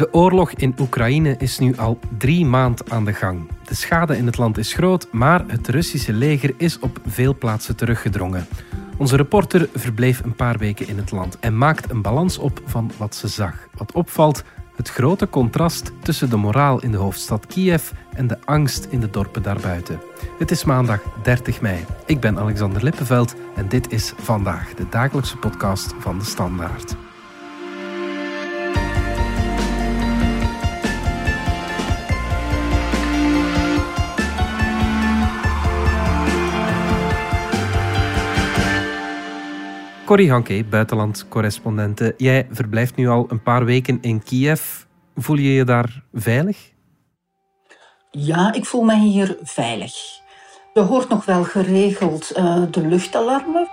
De oorlog in Oekraïne is nu al drie maanden aan de gang. De schade in het land is groot, maar het Russische leger is op veel plaatsen teruggedrongen. Onze reporter verbleef een paar weken in het land en maakt een balans op van wat ze zag. Wat opvalt, het grote contrast tussen de moraal in de hoofdstad Kiev en de angst in de dorpen daarbuiten. Het is maandag 30 mei. Ik ben Alexander Lippenveld en dit is vandaag de dagelijkse podcast van de Standaard. Corrie Hanke, buitenlandcorrespondente. Jij verblijft nu al een paar weken in Kiev. Voel je je daar veilig? Ja, ik voel me hier veilig. Je hoort nog wel geregeld uh, de luchtalarmen.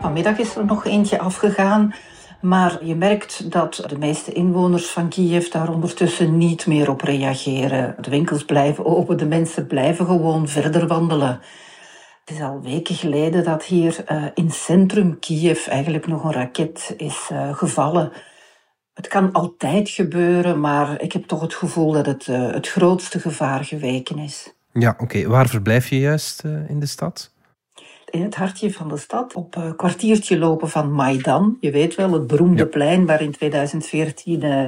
Vanmiddag is er nog eentje afgegaan. Maar je merkt dat de meeste inwoners van Kiev daar ondertussen niet meer op reageren. De winkels blijven open, de mensen blijven gewoon verder wandelen. Het is al weken geleden dat hier uh, in centrum Kiev eigenlijk nog een raket is uh, gevallen. Het kan altijd gebeuren, maar ik heb toch het gevoel dat het uh, het grootste gevaar geweken is. Ja, oké. Waar verblijf je juist in de stad? In het hartje van de stad, op een kwartiertje lopen van Maidan. Je weet wel, het beroemde plein waar in 2014 uh,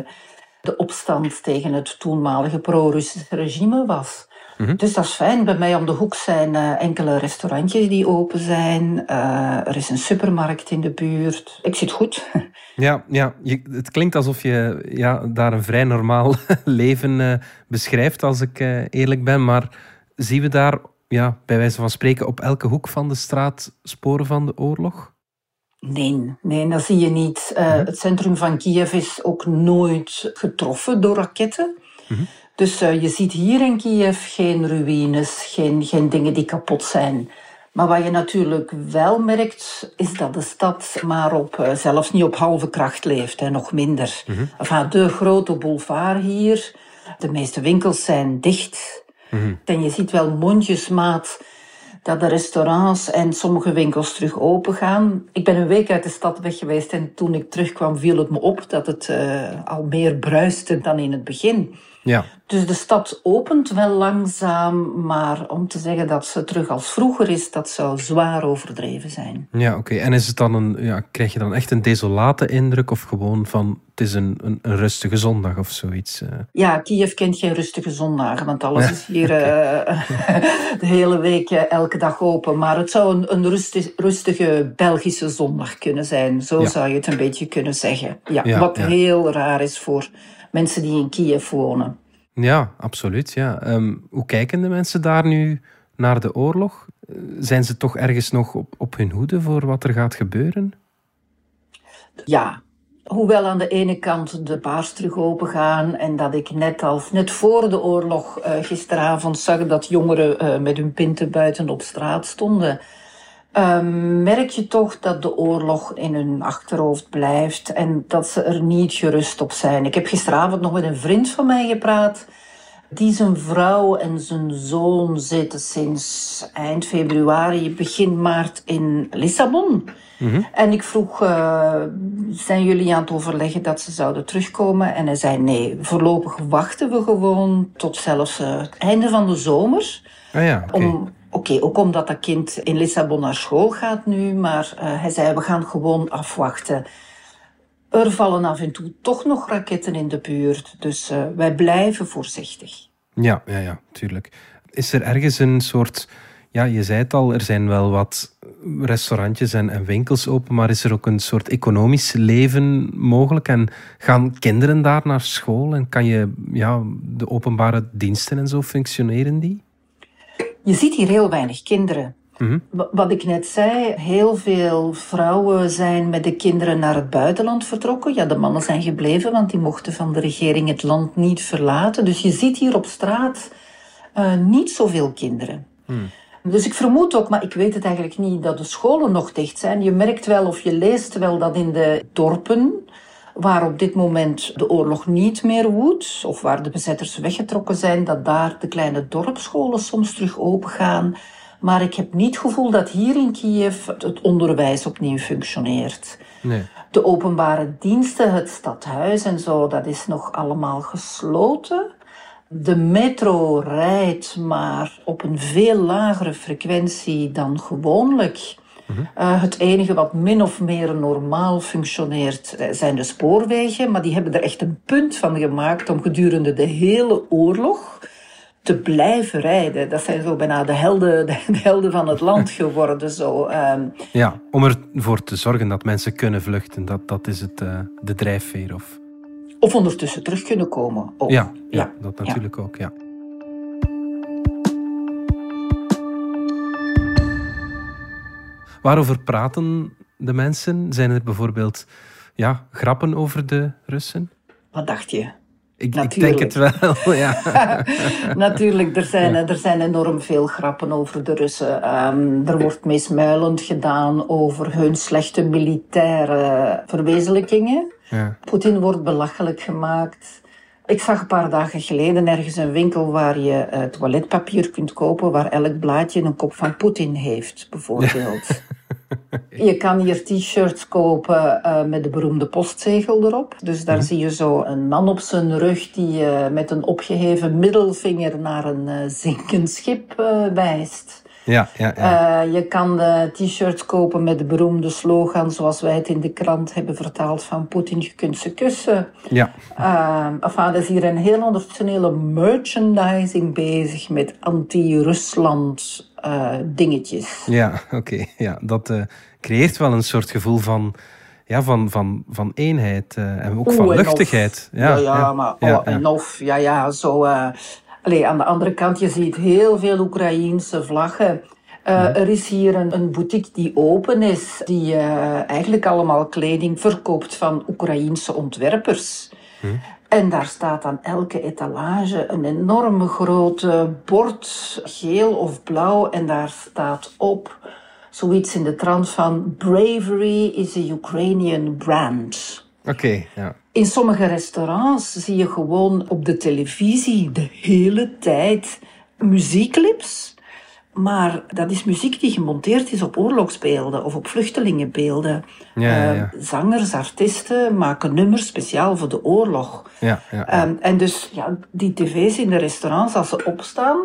de opstand tegen het toenmalige pro-Russische regime was. Mm-hmm. Dus dat is fijn. Bij mij om de hoek zijn uh, enkele restaurantjes die open zijn. Uh, er is een supermarkt in de buurt. Ik zit goed. Ja, ja je, het klinkt alsof je ja, daar een vrij normaal leven uh, beschrijft, als ik eerlijk ben. Maar zien we daar ja, bij wijze van spreken op elke hoek van de straat sporen van de oorlog? Nee, nee, dat zie je niet. Uh, Het centrum van Kiev is ook nooit getroffen door raketten. Mm -hmm. Dus uh, je ziet hier in Kiev geen ruïnes, geen, geen dingen die kapot zijn. Maar wat je natuurlijk wel merkt, is dat de stad maar op, uh, zelfs niet op halve kracht leeft, hè, nog minder. Mm -hmm. enfin, de grote boulevard hier, de meeste winkels zijn dicht. En je ziet wel mondjesmaat dat de restaurants en sommige winkels terug open gaan. Ik ben een week uit de stad weg geweest en toen ik terugkwam viel het me op dat het uh, al meer bruiste dan in het begin. Ja. Dus de stad opent wel langzaam, maar om te zeggen dat ze terug als vroeger is, dat zou zwaar overdreven zijn. Ja, oké. En is het dan een, ja, krijg je dan echt een desolate indruk of gewoon van het is een, een, een rustige zondag of zoiets? Uh? Ja, Kiev kent geen rustige zondagen, want alles is hier uh, de hele week, uh, elke dag open. Maar het zou een, een rustige, rustige Belgische zondag kunnen zijn. Zo ja. zou je het een beetje kunnen zeggen. Ja, ja wat heel raar is voor mensen die in Kiev wonen. Ja, absoluut. Ja. Um, hoe kijken de mensen daar nu naar de oorlog? Zijn ze toch ergens nog op, op hun hoede voor wat er gaat gebeuren? Ja, Hoewel aan de ene kant de baars terug open gaan en dat ik net al, net voor de oorlog, uh, gisteravond zag dat jongeren uh, met hun pinten buiten op straat stonden, uh, merk je toch dat de oorlog in hun achterhoofd blijft en dat ze er niet gerust op zijn. Ik heb gisteravond nog met een vriend van mij gepraat, die zijn vrouw en zijn zoon zitten sinds eind februari, begin maart in Lissabon. Mm-hmm. En ik vroeg, uh, zijn jullie aan het overleggen dat ze zouden terugkomen? En hij zei, nee, voorlopig wachten we gewoon tot zelfs uh, het einde van de zomer. Ah ja, okay. Om Oké, ook omdat dat kind in Lissabon naar school gaat nu, maar uh, hij zei, we gaan gewoon afwachten. Er vallen af en toe toch nog raketten in de buurt, dus uh, wij blijven voorzichtig. Ja, ja, ja, tuurlijk. Is er ergens een soort, ja, je zei het al, er zijn wel wat restaurantjes en, en winkels open, maar is er ook een soort economisch leven mogelijk? En gaan kinderen daar naar school en kan je, ja, de openbare diensten en zo functioneren die? Je ziet hier heel weinig kinderen. Mm-hmm. Wat ik net zei, heel veel vrouwen zijn met de kinderen naar het buitenland vertrokken. Ja, de mannen zijn gebleven, want die mochten van de regering het land niet verlaten. Dus je ziet hier op straat uh, niet zoveel kinderen. Mm. Dus ik vermoed ook, maar ik weet het eigenlijk niet, dat de scholen nog dicht zijn. Je merkt wel of je leest wel dat in de dorpen, waar op dit moment de oorlog niet meer woedt, of waar de bezetters weggetrokken zijn, dat daar de kleine dorpsscholen soms terug open gaan. Maar ik heb niet het gevoel dat hier in Kiev het onderwijs opnieuw functioneert. Nee. De openbare diensten, het stadhuis en zo, dat is nog allemaal gesloten. De metro rijdt maar op een veel lagere frequentie dan gewoonlijk. Uh, het enige wat min of meer normaal functioneert eh, zijn de spoorwegen, maar die hebben er echt een punt van gemaakt om gedurende de hele oorlog te blijven rijden. Dat zijn zo bijna de helden, de helden van het land geworden. Zo. Um, ja, om ervoor te zorgen dat mensen kunnen vluchten, dat, dat is het, uh, de drijfveer. Of... of ondertussen terug kunnen komen. Ook. Ja, ja, ja, dat natuurlijk ja. ook, ja. Waarover praten de mensen? Zijn er bijvoorbeeld ja, grappen over de Russen? Wat dacht je? Ik, ik, denk het wel, ja. Natuurlijk, er zijn, er zijn enorm veel grappen over de Russen. Um, er wordt meesmuilend gedaan over hun slechte militaire verwezenlijkingen. Ja. Poetin wordt belachelijk gemaakt. Ik zag een paar dagen geleden ergens een winkel waar je uh, toiletpapier kunt kopen, waar elk blaadje een kop van Poetin heeft, bijvoorbeeld. Je kan hier t-shirts kopen uh, met de beroemde postzegel erop. Dus daar zie je zo een man op zijn rug die uh, met een opgeheven middelvinger naar een uh, zinkend schip wijst. Ja, ja, ja. je kan de t-shirts kopen met de beroemde slogan, zoals wij het in de krant hebben vertaald, van Poetin, je kunt ze kussen. Ja. enfin, er is hier een heel ondertussen merchandising bezig met anti-Rusland dingetjes. Ja, oké. Okay. Ja, dat creëert wel een soort gevoel van, ja, van, van, van eenheid uh, en ook Oeh, van luchtigheid. Ja, ja, ja, maar ja, oh, en of, ja, ja, zo. Allee, aan de andere kant, je ziet heel veel Oekraïense vlaggen. Uh, er is hier een, een, boutique die open is, die eigenlijk allemaal kleding verkoopt van Oekraïense ontwerpers. Hm. En daar staat aan elke etalage een enorme grote bord, geel of blauw, en daar staat op zoiets in de trant van bravery is a Ukrainian brand. Oké, okay, ja. In sommige restaurants zie je gewoon op de televisie de hele tijd muziekclips. Maar dat is muziek die gemonteerd is op oorlogsbeelden of op vluchtelingenbeelden. Ja, ja, ja. Uh, zangers, artiesten maken nummers speciaal voor de oorlog. Ja, ja, um, en dus ja, die tv's in de restaurants, als ze opstaan,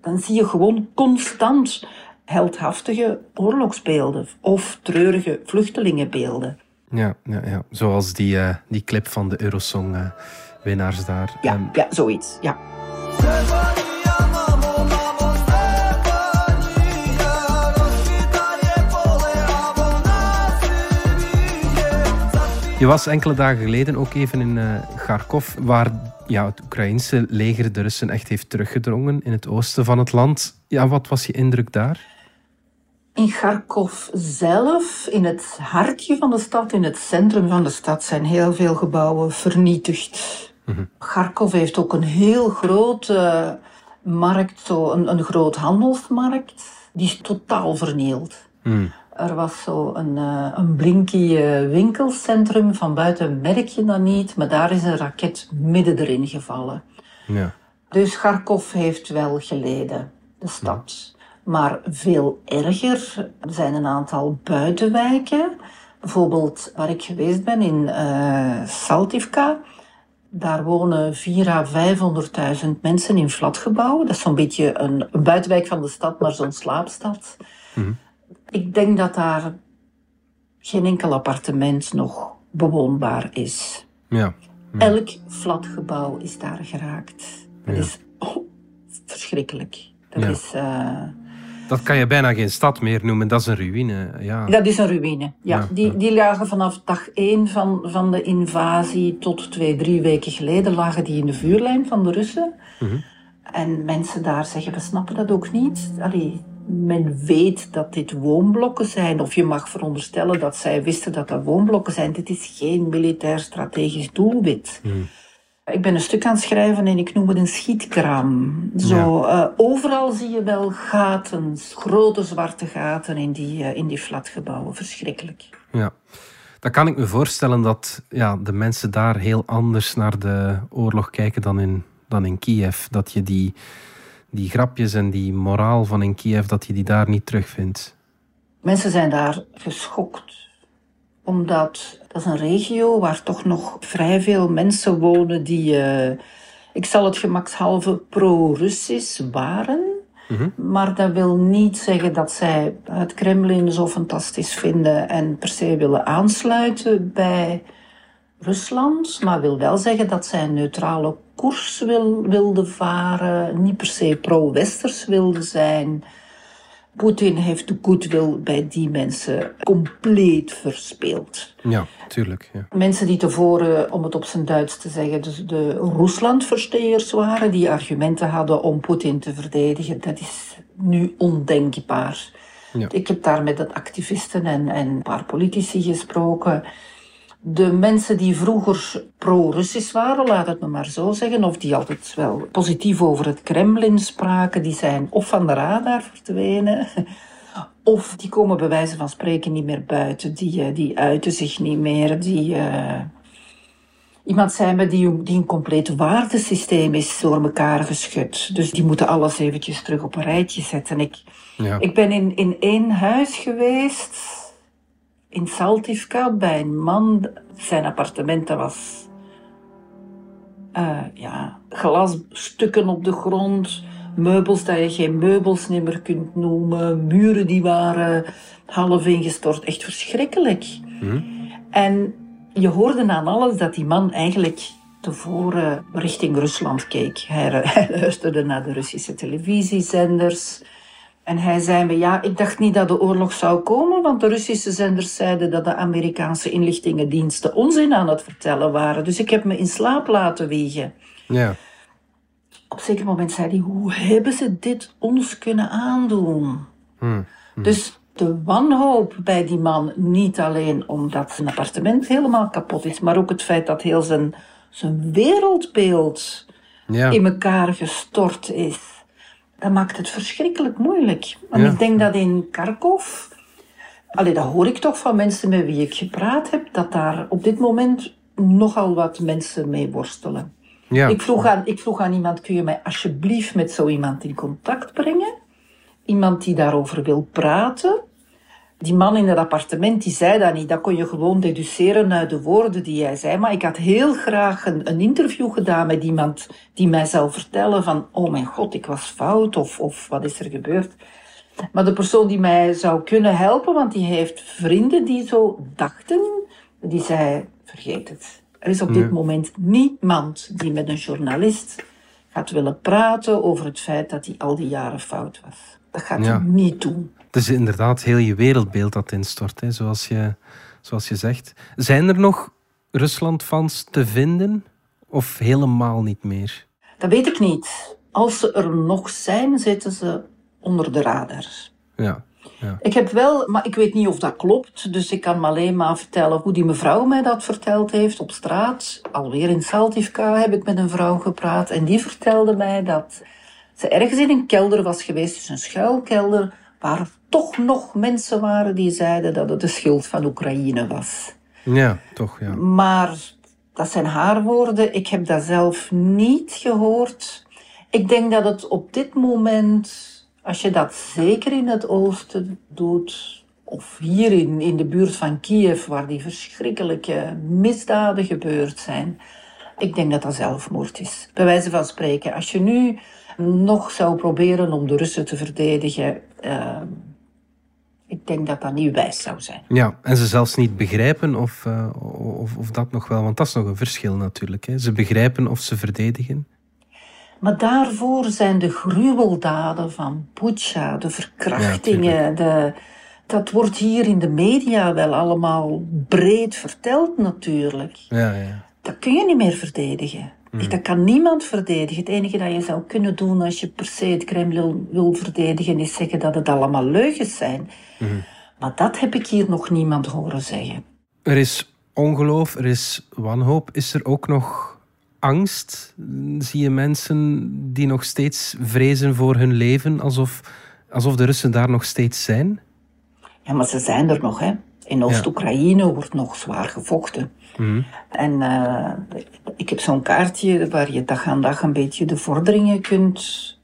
dan zie je gewoon constant heldhaftige oorlogsbeelden of treurige vluchtelingenbeelden. Ja, ja, ja. zoals die, uh, die clip van de Eurosong-winnaars uh, daar. Ja, um, ja, zoiets. Ja. Je was enkele dagen geleden ook even in uh, Kharkov, waar ja, het Oekraïnse leger de Russen echt heeft teruggedrongen in het oosten van het land. Ja, wat was je indruk daar? In Kharkov zelf, in het hartje van de stad, in het centrum van de stad, zijn heel veel gebouwen vernietigd. Mm Kharkov heeft ook een heel grote markt, zo een, een groot handelsmarkt. Die is totaal vernield. Mm. Er was zo een, uh, een blinky winkelcentrum. Van buiten merk je dat niet, maar daar is een raket midden erin gevallen. Ja. Dus Kharkov heeft wel geleden, de stad. Maar veel erger er zijn een aantal buitenwijken. Bijvoorbeeld waar ik geweest ben in uh, Saltivka. Daar wonen 4 à 500.000 mensen in flatgebouwen. Dat is zo'n beetje een, een, buitenwijk van de stad, maar zo'n slaapstad. Mm. Ik denk dat daar geen enkel appartement nog bewoonbaar is. Ja. Mm. Elk flatgebouw is daar geraakt. Dat Ja. is oh, verschrikkelijk. Dat Ja. is... eh, Dat kan je bijna geen stad meer noemen, dat is een ruïne. Ja. Dat is een ruïne. Ja, die, die lagen vanaf dag één van, van de invasie tot twee, drie weken geleden lagen die in de vuurlijn van de Russen. Mhm. En mensen daar zeggen, we snappen dat ook niet. Allee, men weet dat dit woonblokken zijn, of je mag veronderstellen dat zij wisten dat dat woonblokken zijn. Dit is geen militair strategisch doelwit. Mhm. Ik ben een stuk aan het schrijven en ik noem het een schietkraam. Zo, eh, overal zie je wel gaten, grote zwarte gaten in die, eh, in die flatgebouwen. Verschrikkelijk. Ja. Dan kan ik me voorstellen dat ja, de mensen daar heel anders naar de oorlog kijken dan in, dan in Kiev. Dat je die, die grapjes en die moraal van in Kiev, dat je die daar niet terugvindt. Mensen zijn daar geschokt omdat dat is een regio waar toch nog vrij veel mensen wonen die, uh, ik zal het gemakshalve pro-Russisch waren. Mhm. Maar dat wil niet zeggen dat zij het Kremlin zo fantastisch vinden en per se willen aansluiten bij Rusland. Maar wil wel zeggen dat zij een neutrale koers wil, wilden varen, niet per se pro-westers wilden zijn. Poetin heeft de goodwill bij die mensen compleet verspeeld. Ja, tuurlijk. Ja. Mensen die tevoren, om het op zijn Duits te zeggen, dus de Ruslandversteers waren, die argumenten hadden om Poetin te verdedigen, dat is nu ondenkbaar. Ja. Ik heb daar met activisten en, en een paar politici gesproken de mensen die vroeger pro-Russisch waren, laat het me maar zo zeggen, of die altijd wel positief over het Kremlin spraken, die zijn of van de radar verdwenen, of die komen bij wijze van spreken niet meer buiten, die, eh, die uiten zich niet meer, die... Uh... Iemand zei me die, die een compleet waardesysteem is door elkaar geschud. Dus die moeten alles eventjes terug op een rijtje zetten. Ik, ja. ik ben in, in één huis geweest in Saltivka bij een man. Zijn appartement was uh, ja, glasstukken op de grond, meubels dat je geen meubels meer kunt noemen, muren die waren half ingestort. Echt verschrikkelijk. Mhm. En je hoorde aan alles dat die man eigenlijk tevoren richting Rusland keek. Hij, hij luisterde naar de Russische televisiezenders. En hij zei me, ja, ik dacht niet dat de oorlog zou komen, want de Russische zenders zeiden dat de Amerikaanse inlichtingendiensten onzin aan het vertellen waren. Dus ik heb me in slaap laten wiegen. Ja. Op een zeker moment zei hij, hoe hebben ze dit ons kunnen aandoen? Hmm. Hmm. Dus de wanhoop bij die man, niet alleen omdat zijn appartement helemaal kapot is, maar ook het feit dat heel zijn, zijn wereldbeeld ja. in elkaar gestort is dat maakt het verschrikkelijk moeilijk. En ik denk dat in Kharkov, allee, dat hoor ik toch van mensen met wie ik gepraat heb, dat daar op dit moment nogal wat mensen mee worstelen. Ja. Ik, vroeg aan, ik vroeg aan iemand, kun je mij alsjeblieft met zo iemand in contact brengen? Iemand die daarover wil praten. Die man in het appartement, die zei dat niet. Dat kon je gewoon deduceren uit de woorden die hij zei. Maar ik had heel graag een, een interview gedaan met iemand die mij zou vertellen van... Oh mijn god, ik was fout of, of wat is er gebeurd? Maar de persoon die mij zou kunnen helpen, want die heeft vrienden die zo dachten, die zei, vergeet het. Er is op dit moment niemand die met een journalist gaat willen praten over het feit dat hij al die jaren fout was. Dat gaat hij niet doen. Het is inderdaad heel je wereldbeeld dat instort, hè, zoals, je, zoals je zegt. Zijn er nog Rusland-fans te vinden of helemaal niet meer? Dat weet ik niet. Als ze er nog zijn, zitten ze onder de radar. Ja. Ja. Ik heb wel, maar ik weet niet of dat klopt, dus ik kan me alleen maar vertellen hoe die mevrouw mij dat verteld heeft op straat. Alweer in Saltivka heb ik met een vrouw gepraat en die vertelde mij dat ze ergens in een kelder was geweest, dus een schuilkelder, waar toch nog mensen waren die zeiden dat het de schuld van Oekraïne was. Ja, toch, ja. Maar dat zijn haar woorden. Ik heb dat zelf niet gehoord. Ik denk dat het op dit moment, als je dat zeker in het oosten doet, of hier in, in de buurt van Kiev, waar die verschrikkelijke misdaden gebeurd zijn, ik denk dat dat zelfmoord is. Bij wijze van spreken, als je nu nog zou proberen om de Russen te verdedigen, uh, ik denk dat dat niet wijs zou zijn. Ja, en ze zelfs niet begrijpen of, uh, of, of, dat nog wel, want dat is nog een verschil natuurlijk. Hè. Ze begrijpen of ze verdedigen. Maar daarvoor zijn de gruweldaden van Pucha, de verkrachtingen, de, dat wordt hier in de media wel allemaal breed verteld natuurlijk. Ja, ja. Dat kun je niet meer verdedigen. Mm. Dat kan niemand verdedigen. Het enige dat je zou kunnen doen als je per se het Kremlin wil verdedigen, is zeggen dat het allemaal leugens zijn. Mm. Maar dat heb ik hier nog niemand horen zeggen. Er is ongeloof, er is wanhoop. Is er ook nog angst? Zie je mensen die nog steeds vrezen voor hun leven, alsof, alsof de Russen daar nog steeds zijn? Ja, maar ze zijn er nog, hè. In Oost-Oekraïne wordt nog zwaar gevochten. Mhm. En uh, ik heb zo'n kaartje waar je dag aan dag een beetje de vorderingen kunt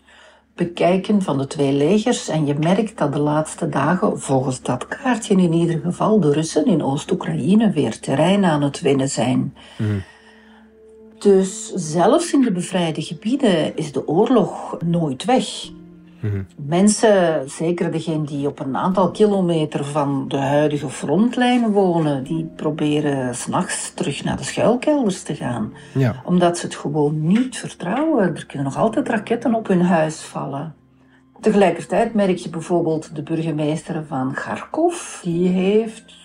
bekijken van de twee legers en je merkt dat de laatste dagen, volgens dat kaartje in ieder geval, de Russen in Oost-Oekraïne weer terrein aan het winnen zijn. Dus zelfs in de bevrijde gebieden is de oorlog nooit weg. Mensen, zeker degenen die op een aantal kilometer van de huidige frontlijn wonen, die proberen s'nachts terug naar de schuilkelders te gaan. Ja. Omdat ze het gewoon niet vertrouwen. Er kunnen nog altijd raketten op hun huis vallen. Tegelijkertijd merk je bijvoorbeeld de burgemeester van Kharkov. Die heeft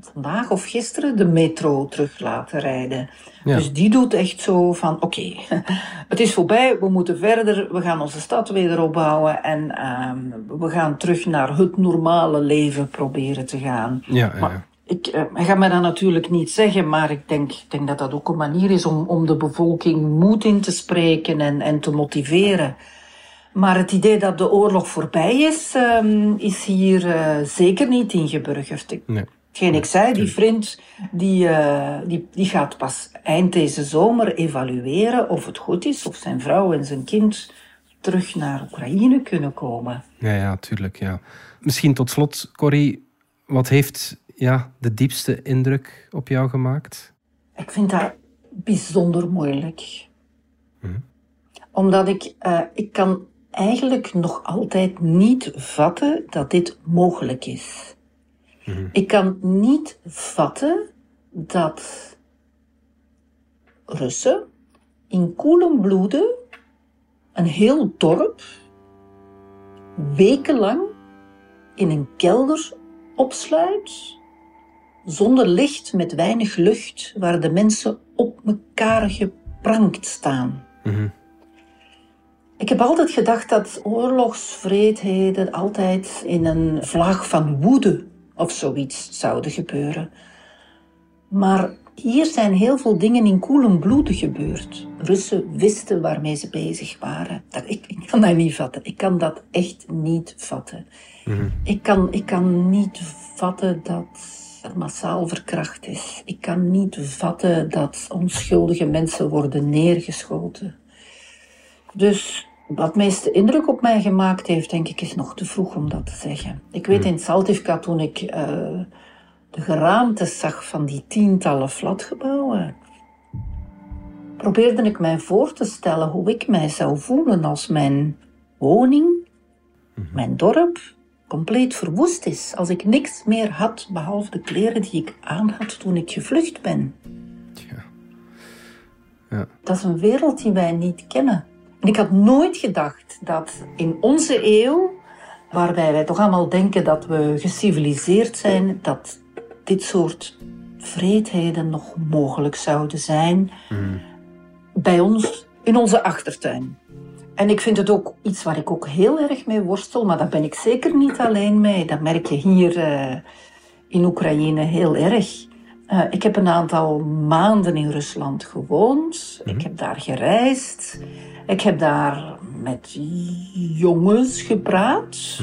vandaag of gisteren de metro terug laten rijden. Ja. Dus die doet echt zo van, oké, het is voorbij, we moeten verder, we gaan onze stad weer opbouwen en ehm, we gaan terug naar het normale leven proberen te gaan. Ja, Maar ja. ik, eh, gaat mij dat natuurlijk niet zeggen, maar ik denk, ik denk dat dat ook een manier is om, om de bevolking moed in te spreken en, en te motiveren. Maar het idee dat de oorlog voorbij is, ehm, is hier eh, zeker niet ingeburgerd. Nee. Hetgeen ik zei, die vriend die, eh, die, die gaat pas eind deze zomer evalueren of het goed is, of zijn vrouw en zijn kind terug naar Oekraïne kunnen komen. Ja, ja, tuurlijk. Ja. Misschien tot slot, Corrie, wat heeft ja, de diepste indruk op jou gemaakt? Ik vind dat bijzonder moeilijk. Omdat ik, eh, ik kan eigenlijk nog altijd niet vatten dat dit mogelijk is. Ik kan niet vatten dat Russen in koelen bloeden een heel dorp wekenlang in een kelder opsluit, zonder licht, met weinig lucht, waar de mensen op elkaar geprankt staan. Ik heb altijd gedacht dat oorlogsvreedheden altijd in een vlaag van woede of zoiets zouden gebeuren. Maar hier zijn heel veel dingen in koelen bloeden gebeurd. Russen wisten waarmee ze bezig waren. Dat, ik, ik kan dat niet vatten. Ik kan dat echt niet vatten. Ik, kan, ik kan niet vatten dat er massaal verkracht is. Ik kan niet vatten dat onschuldige mensen worden neergeschoten. Dus wat meeste indruk op mij gemaakt heeft, denk ik, is nog te vroeg om dat te zeggen. Ik weet in Saltivka toen ik eh, de geraamtes zag van die tientallen flatgebouwen, probeerde ik mij voor te stellen hoe ik mij zou voelen als mijn woning, mijn dorp, compleet verwoest is. Als ik niks meer had behalve de kleren die ik aan had toen ik gevlucht ben. Ja. Dat is een wereld die wij niet kennen. En ik had nooit gedacht dat in onze eeuw, waarbij wij toch allemaal denken dat we geciviliseerd zijn, dat dit soort vreedheden nog mogelijk zouden zijn bij ons in onze achtertuin. En ik vind het ook iets waar ik ook heel erg mee worstel, maar daar ben ik zeker niet alleen mee. Dat merk je hier eh, in Oekraïne heel erg. Eh, ik heb een aantal maanden in Rusland gewoond. Ik heb daar gereisd. Ik heb daar met jongens gepraat.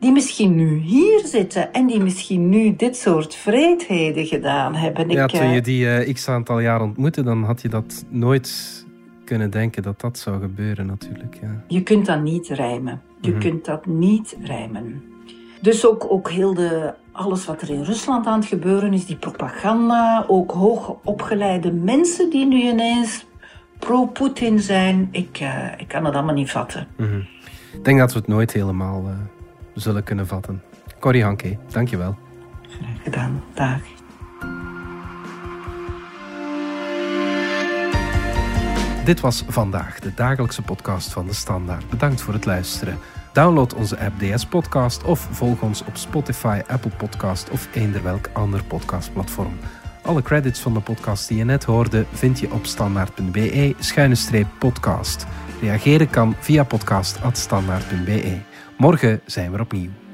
Die misschien nu hier zitten en die misschien nu dit soort vreedheden gedaan hebben. ja, ik, toen eh, je die eh, x aantal jaar ontmoette, dan had je dat nooit kunnen denken dat dat zou gebeuren natuurlijk. Ja. Je kunt dat niet rijmen. Je kunt dat niet rijmen. Dus ook, ook heel de, alles wat er in Rusland aan het gebeuren is, die propaganda, ook hoog opgeleide mensen die nu ineens pro-Poetin zijn, ik, eh, ik kan het allemaal niet vatten. Ik denk dat we het nooit helemaal eh, zullen kunnen vatten. Corrie Hanke, dankjewel. Graag gedaan. Dag. Dit was vandaag de dagelijkse podcast van de Standaard. Bedankt voor het luisteren. Download onze app DS Podcast of volg ons op Spotify, Apple Podcast of eender welk ander podcastplatform. Alle credits van de podcast die je net hoorde vind je op standaard.be-podcast. Reageren kan via podcast.standaard.be. Morgen zijn we opnieuw.